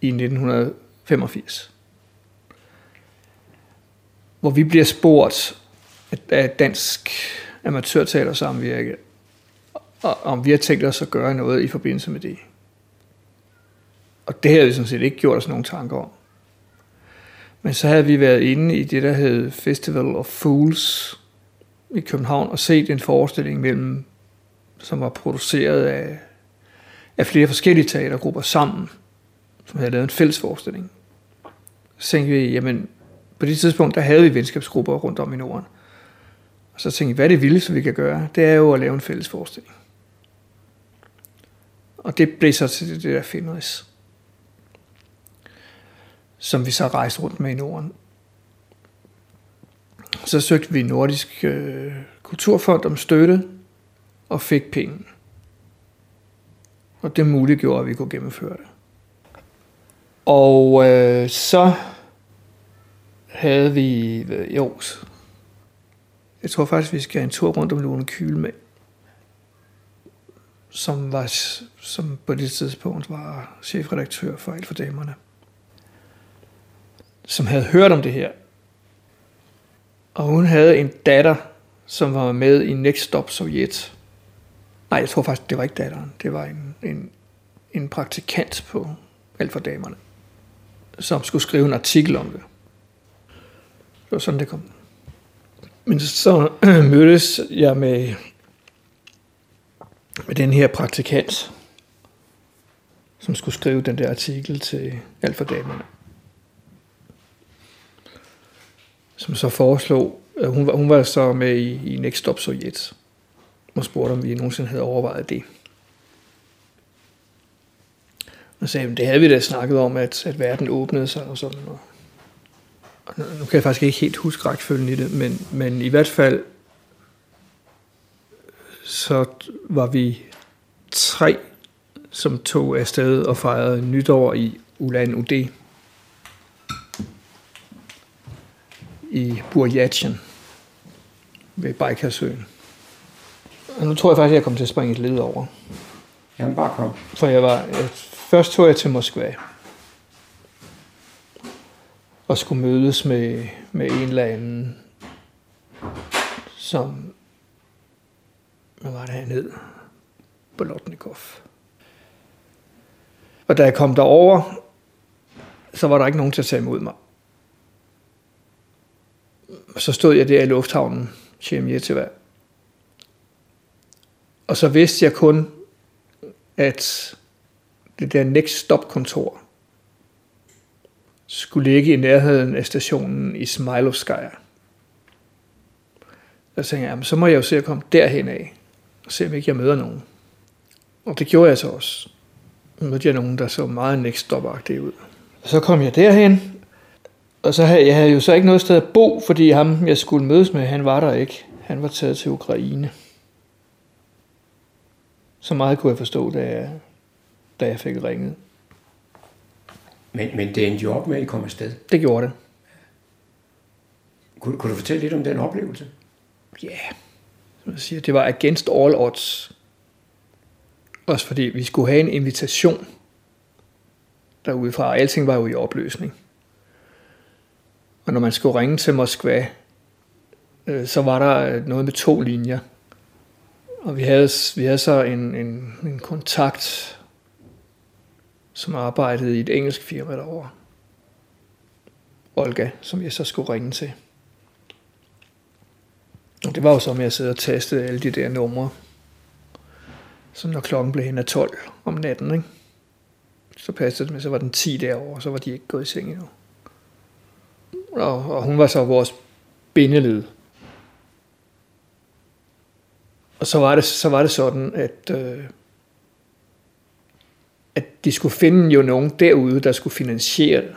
i 1985. Hvor vi bliver spurgt af Dansk Amatørteater Samvirke, og om vi har tænkt os at gøre noget i forbindelse med det. Og det havde vi sådan set ikke gjort os nogen tanker om. Men så havde vi været inde i det, der hed Festival of Fools i København og set en forestilling mellem, som var produceret af, af flere forskellige teatergrupper sammen, som havde lavet en fælles forestilling. Så tænkte vi, jamen på det tidspunkt, der havde vi venskabsgrupper rundt om i Norden. Og så tænkte vi, hvad er det vildeste, vi kan gøre? Det er jo at lave en fælles forestilling. Og det blev så til det der Fenris, som vi så rejste rundt med i Norden. Så søgte vi Nordisk øh, Kulturfond om støtte og fik penge. Og det muliggjorde, at vi kunne gennemføre det. Og øh, så havde vi, øh, jo, jeg tror faktisk, vi skal have en tur rundt om Lone Kyl med, som, var, som på det tidspunkt var chefredaktør for Alt for Damerne, som havde hørt om det her. Og hun havde en datter, som var med i Next Stop Sovjet. Nej, jeg tror faktisk, det var ikke datteren. Det var en, en, en praktikant på Alt for Damerne, som skulle skrive en artikel om det. Det var sådan, det kom. Men så mødtes jeg med, med den her praktikant, som skulle skrive den der artikel til Alt for Damerne. Som så foreslog, at hun var, hun var så med i, i Next Stop Sovjet, og spurgte, om vi nogensinde havde overvejet det. Og sagde, at det havde vi da snakket om, at, at verden åbnede sig og sådan. Og, og nu nu kan jeg faktisk ikke helt huske rækkefølgen i det, men, men i hvert fald så var vi tre, som tog afsted og fejrede nytår i Ulan Ude i Burjatjen ved Bajkarsøen. Og nu tror jeg faktisk, at jeg kommer til at springe et led over. Jamen bare kom. For jeg var, jeg, først tog jeg til Moskva. Og skulle mødes med, med en eller anden, som, hvad var det, han hed? Bolotnikov. Og da jeg kom derover, så var der ikke nogen til at tage imod mig. Så stod jeg der i lufthavnen, Sheremetyevo. Og så vidste jeg kun, at det der Next Stop kontor skulle ligge i nærheden af stationen i Smilovskaya. Der tænkte jeg, jamen, så må jeg jo se at komme derhen af, og se om ikke jeg møder nogen. Og det gjorde jeg så også. Så mødte jeg nogen, der så meget Next stop ud. Og så kom jeg derhen, og så havde jeg havde jo så ikke noget sted at bo, fordi ham, jeg skulle mødes med, han var der ikke. han var taget til Ukraine. Så meget kunne jeg forstå, da jeg, da jeg fik ringet. Men, men det endte jo op med, at I kom afsted. Det gjorde det. Kunne, kunne du fortælle lidt om den oplevelse? Ja, yeah jeg siger, det var against all odds. Også fordi vi skulle have en invitation derudefra. Alting var jo i opløsning. Og når man skulle ringe til Moskva, øh, så var der øh, noget med to linjer. Og vi havde, vi havde så en, en, en kontakt, som arbejdede i et engelsk firma derovre. Olga, som jeg så skulle ringe til. Og det var jo så med at sidde og taste alle de der numre. Så når klokken blev hen af 12 om natten, ikke? så passede det med, så var den 10 derovre, så var de ikke gået i seng endnu. Og, og hun var så vores bindeled. Og så var det, så var det sådan, at, øh, at de skulle finde jo nogen derude, der skulle finansiere det.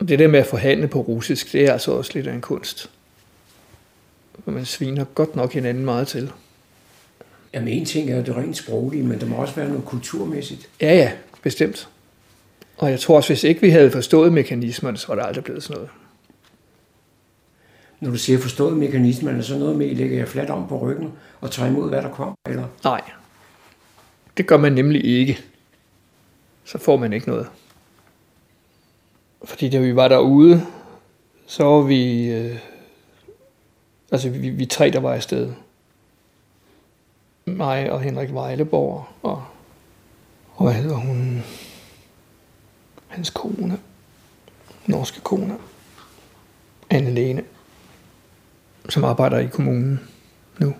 Og det der med at forhandle på russisk, det er altså også lidt af en kunst. Og man sviner godt nok hinanden meget til. Jamen en ting er det rent sproglige, men der må også være noget kulturmæssigt. Ja, ja, bestemt. Og jeg tror også, hvis ikke vi havde forstået mekanismerne, så var det aldrig blevet sådan noget. Når du siger forstået mekanismerne, så noget med, at I lægger jer fladt om på ryggen og tager imod, hvad der kommer, eller? Nej, det gør man nemlig ikke. Så får man ikke noget. Fordi da vi var derude, så var vi, øh, altså vi, vi tre, der var afsted. Mig og Henrik Vejleborg og, og hvad hedder hun? Hans kone. Norske kone. Anne Lene. Som arbejder i kommunen nu.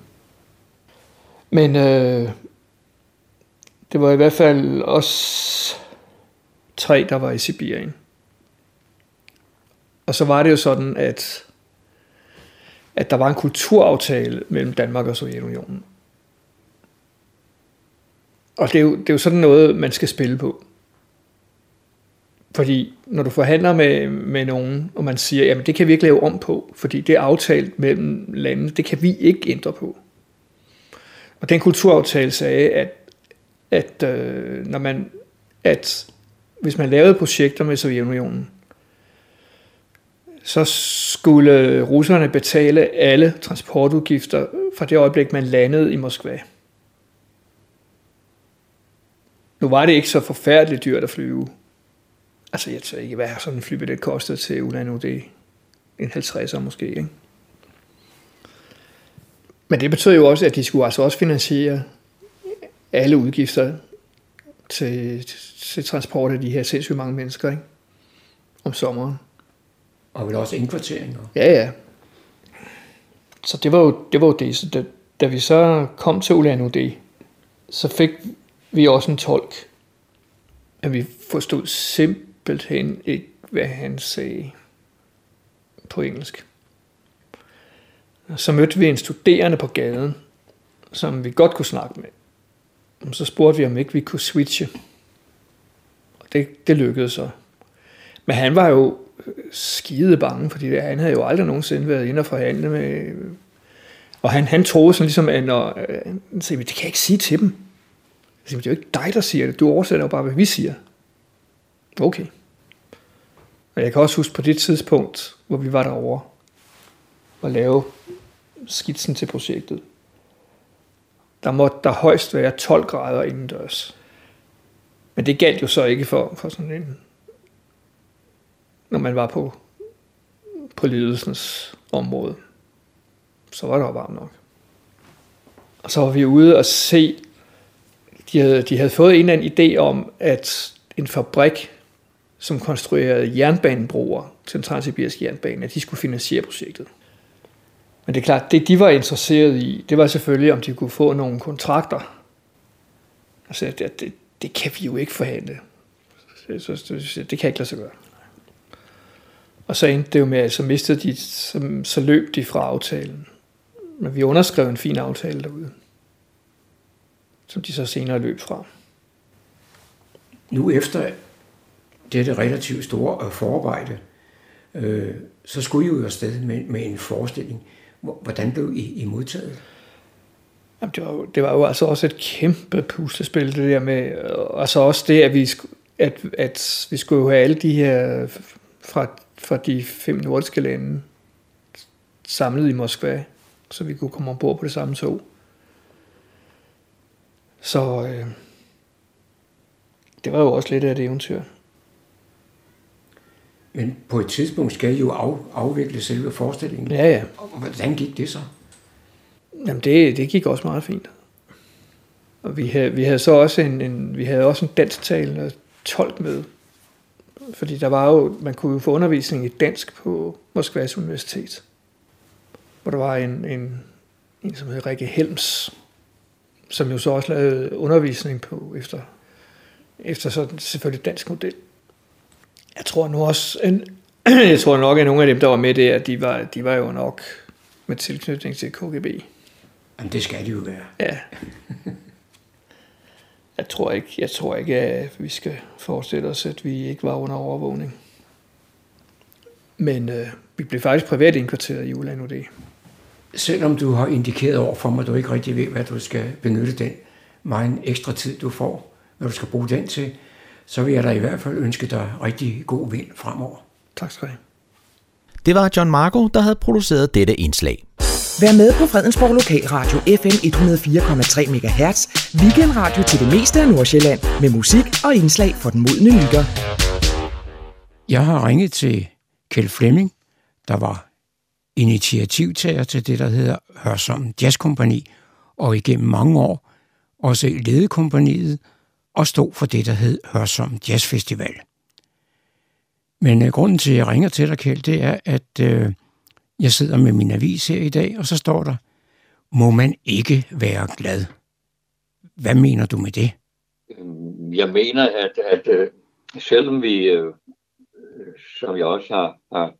Men øh, det var i hvert fald os tre, der var i Sibirien. Og så var det jo sådan, at, at der var en kulturaftale mellem Danmark og Sovjetunionen. Og det er, jo, det er jo sådan noget, man skal spille på. Fordi når du forhandler med, med nogen, og man siger, jamen det kan vi ikke lave om på, fordi det er aftalt mellem landene, det kan vi ikke ændre på. Og den kulturaftale sagde, at, at, øh, når man, at hvis man lavede projekter med Sovjetunionen, så skulle russerne betale alle transportudgifter fra det øjeblik, man landede i Moskva. Nu var det ikke så forfærdeligt dyrt at flyve. Altså, jeg tager ikke, hvad sådan en flybillet kostede til Ulan UD. En 50'er måske, ikke? Men det betød jo også, at de skulle altså også finansiere alle udgifter til, til transport af de her sindssygt mange mennesker, ikke? Om sommeren. Og vel også indkvarteringer. Ja, ja. Så det var jo det. Var jo det. Så da, da vi så kom til Ulan UD, så fik vi også en tolk. At vi forstod simpelthen ikke, hvad han sagde på engelsk. Så mødte vi en studerende på gaden, som vi godt kunne snakke med. Og så spurgte vi, om ikke vi kunne switche. Og det, det lykkedes så. Men han var jo skide bange, fordi han havde jo aldrig nogensinde været inde og forhandle med... Og han, han troede sådan ligesom, at når, øh, sagde, det kan jeg ikke sige til dem. Så, det er jo ikke dig, der siger det. Du oversætter jo bare, hvad vi siger. Okay. Og jeg kan også huske på det tidspunkt, hvor vi var derovre og lave skitsen til projektet. Der måtte der højst være 12 grader indendørs. Men det galt jo så ikke for, for sådan en når man var på, på ledelsens område. Så var der jo varmt nok. Og så var vi ude og se, de havde, de havde fået en eller anden idé om, at en fabrik, som konstruerede jernbanebroer til den transsibiriske jernbane, at de skulle finansiere projektet. Men det er klart, det de var interesseret i, det var selvfølgelig, om de kunne få nogle kontrakter. Altså, det, det, det kan vi jo ikke forhandle. Så, så, det kan ikke lade sig gøre. Og så endte det jo med, at så mistede de, så, så løb de fra aftalen. Men vi underskrev en fin aftale derude, som de så senere løb fra. Nu efter dette relativt store forarbejde, øh, så skulle I jo afsted med, med en forestilling. Hvordan blev I, I modtaget? Jamen, det, var, jo- det var jo altså også et kæmpe puslespil, det der med, og så også det, at vi, at, at vi skulle jo have alle de her fra, fra de fem nordiske lande samlet i Moskva, så vi kunne komme ombord på det samme tog. Så øh, det var jo også lidt af et eventyr. Men på et tidspunkt skal I jo af, afvikle selve forestillingen. Ja, ja. Og hvordan gik det så? Jamen det, det gik også meget fint. Og vi havde, vi havde så også en, en, vi havde også en dansktalende tolk med. Fordi der var jo, man kunne jo få undervisning i dansk på Moskvas Universitet. Hvor der var en, en, en som hed Rikke Helms, som jo så også lavede undervisning på efter, efter sådan selvfølgelig dansk model. Jeg tror nu også, en, jeg tror nok, at nogle af dem, der var med der, de var, de var jo nok med tilknytning til KGB. Jamen, det skal det jo være. Ja. Jeg tror ikke, jeg tror ikke, at vi skal forestille os, at vi ikke var under overvågning. Men øh, vi blev faktisk privat indkvarteret i Ulan UD. Selvom du har indikeret over for mig, at du ikke rigtig ved, hvad du skal benytte den meget ekstra tid, du får, hvad du skal bruge den til, så vil jeg da i hvert fald ønske dig rigtig god vind fremover. Tak skal du have. Det var John Marco, der havde produceret dette indslag. Vær med på Fredensborg Lokalradio FM 104,3 MHz. Weekendradio til det meste af Nordsjælland. Med musik og indslag for den modne lytter. Jeg har ringet til Kjeld Flemming, der var initiativtager til det, der hedder Hørsom Jazzkompani, og igennem mange år også ledede kompaniet og stod for det, der hed Hørsom Jazzfestival. Men øh, grunden til, at jeg ringer til dig, Kjeld, det er, at øh, jeg sidder med min avis her i dag, og så står der, må man ikke være glad. Hvad mener du med det? Øhm, jeg mener, at, at øh, selvom vi, øh, som jeg også har, har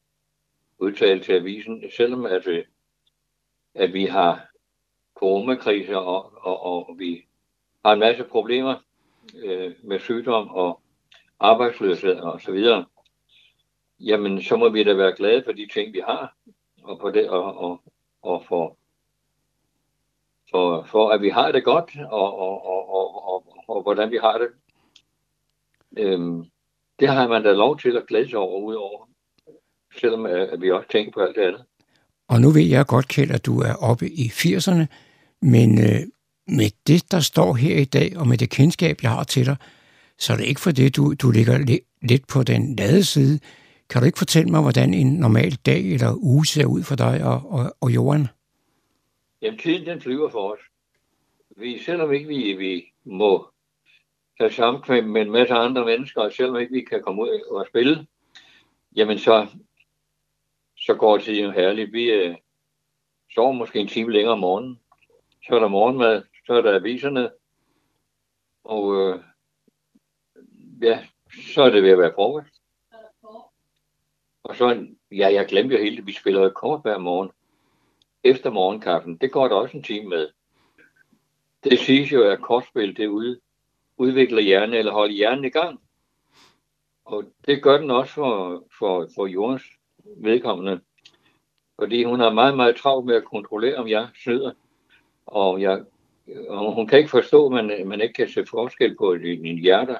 udtalt til avisen, selvom at, øh, at vi har coronakriser, og, og, og vi har en masse problemer øh, med sygdom og arbejdsløshed og så videre, jamen så må vi da være glade for de ting, vi har, og, på det, og, og, og for, for, for at vi har det godt, og, og, og, og, og, og hvordan vi har det. Øhm, det har man da lov til at glæde sig over, udover, selvom øh, at, vi også tænker på alt det andet. Og nu ved jeg godt, Kjeld, at du er oppe i 80'erne, men øh, med det, der står her i dag, og med det kendskab, jeg har til dig, så er det ikke for det, du, du ligger li- lidt på den lade side. Kan du ikke fortælle mig, hvordan en normal dag eller uge ser ud for dig og, og, og jorden? Jamen, tiden den flyver for os. Vi, selvom ikke vi, vi må have samkvem med en masse andre mennesker, og selvom ikke vi kan komme ud og spille, jamen så, så går tiden jo herligt. Vi øh, sover måske en time længere om morgenen. Så er der morgenmad, så er der aviserne, og øh, ja, så er det ved at være frokost. Og så, ja, jeg glemte jo helt, at vi spiller jo kort hver morgen. Efter morgenkaffen, det går der også en time med. Det siges jo, at kortspil, det ud, udvikler hjernen, eller holder hjernen i gang. Og det gør den også for, for, for jordens vedkommende. Fordi hun har meget, meget travlt med at kontrollere, om jeg snyder. Og, jeg, og hun kan ikke forstå, at man, man ikke kan se forskel på en, en hjerter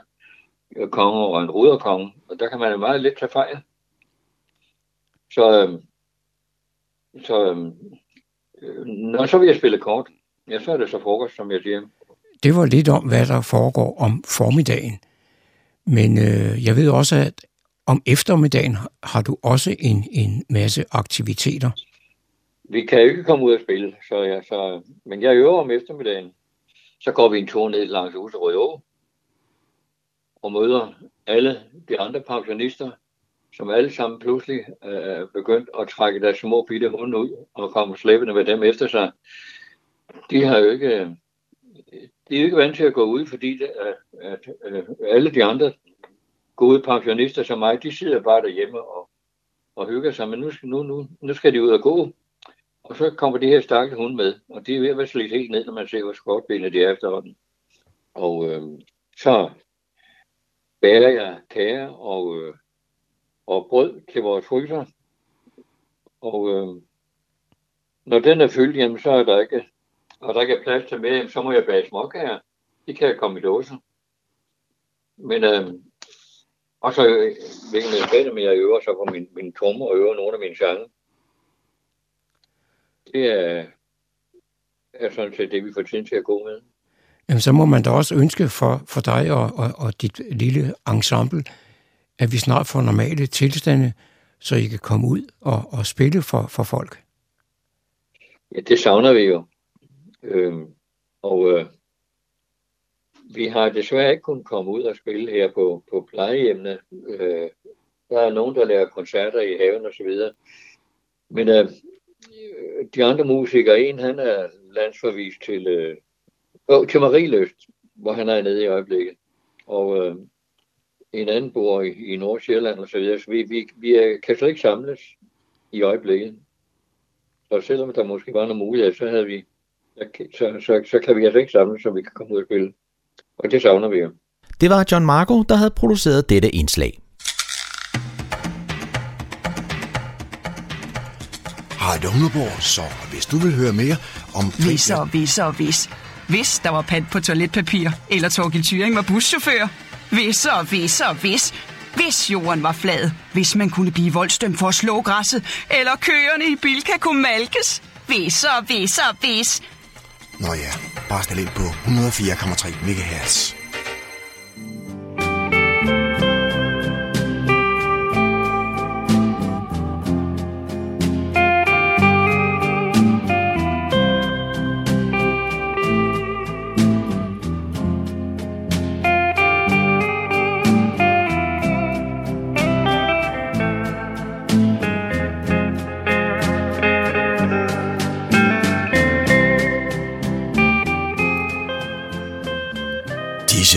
konge og en ruderkonge. Og der kan man meget let tage fejl. Så, øhm, så øhm, øh, når så vil jeg spille kort, ja, så er det så frokost, som jeg siger. Det var lidt om, hvad der foregår om formiddagen. Men øh, jeg ved også, at om eftermiddagen har du også en, en masse aktiviteter. Vi kan jo ikke komme ud og spille, så jeg, så, men jeg øver om eftermiddagen. Så går vi en tur ned langs Userød Å og møder alle de andre pensionister, som alle sammen pludselig øh, begyndt at trække deres små bitte hunde ud og komme slæbende med dem efter sig. De har jo ikke, øh, de er jo ikke vant til at gå ud, fordi det, at, at, at alle de andre gode pensionister som mig, de sidder bare derhjemme og, og hygger sig, men nu, nu, nu, nu skal de ud og gå. Og så kommer de her stakkels hunde med, og de er ved at være slidt helt ned, når man ser, hvor skortbenene de er efterhånden. Og øh, så bærer jeg kager og, øh, og brød til vores fryser. Og, øh, når den er fyldt, jamen, så er der ikke, og der ikke er plads til mere, så må jeg bage småkager. De kan komme i dåser. Men øh, og så, hvilket jeg spænder, men jeg øver så på min, min trommer og øver nogle af mine sange. Det er, er sådan set det, vi får tiden til at gå med. Jamen, så må man da også ønske for, for dig og, og, og dit lille ensemble, at vi snart får normale tilstande, så I kan komme ud og, og spille for, for folk. Ja, det savner vi jo. Øhm, og øh, vi har desværre ikke kunnet komme ud og spille her på, på plejehjemmene. Øh, der er nogen, der laver koncerter i haven og så videre. Men øh, de andre musikere, en han er landsforvist til, øh, til Marieløst, hvor han er nede i øjeblikket. Og øh, en anden bor i, i Nordsjælland og så videre. Så vi, vi, vi kan slet ikke samles i øjeblikket. Så selvom der måske var nogle muligheder, så havde vi så, så, så kan vi altså ikke samles, så vi kan komme ud og spille. Og det savner vi jo. Det var John Marco, der havde produceret dette indslag. Hej Humleborg, så hvis du vil høre mere om... Hvis og hvis og hvis. Hvis der var pant på toiletpapir, eller Torgild Thyring var buschauffør. Hvis og hvis og hvis. Hvis jorden var flad, hvis man kunne blive voldstømt for at slå græsset, eller køerne i Bilka kunne malkes. Hvis og hvis og hvis. Nå ja, bare stil ind på 104,3 MHz.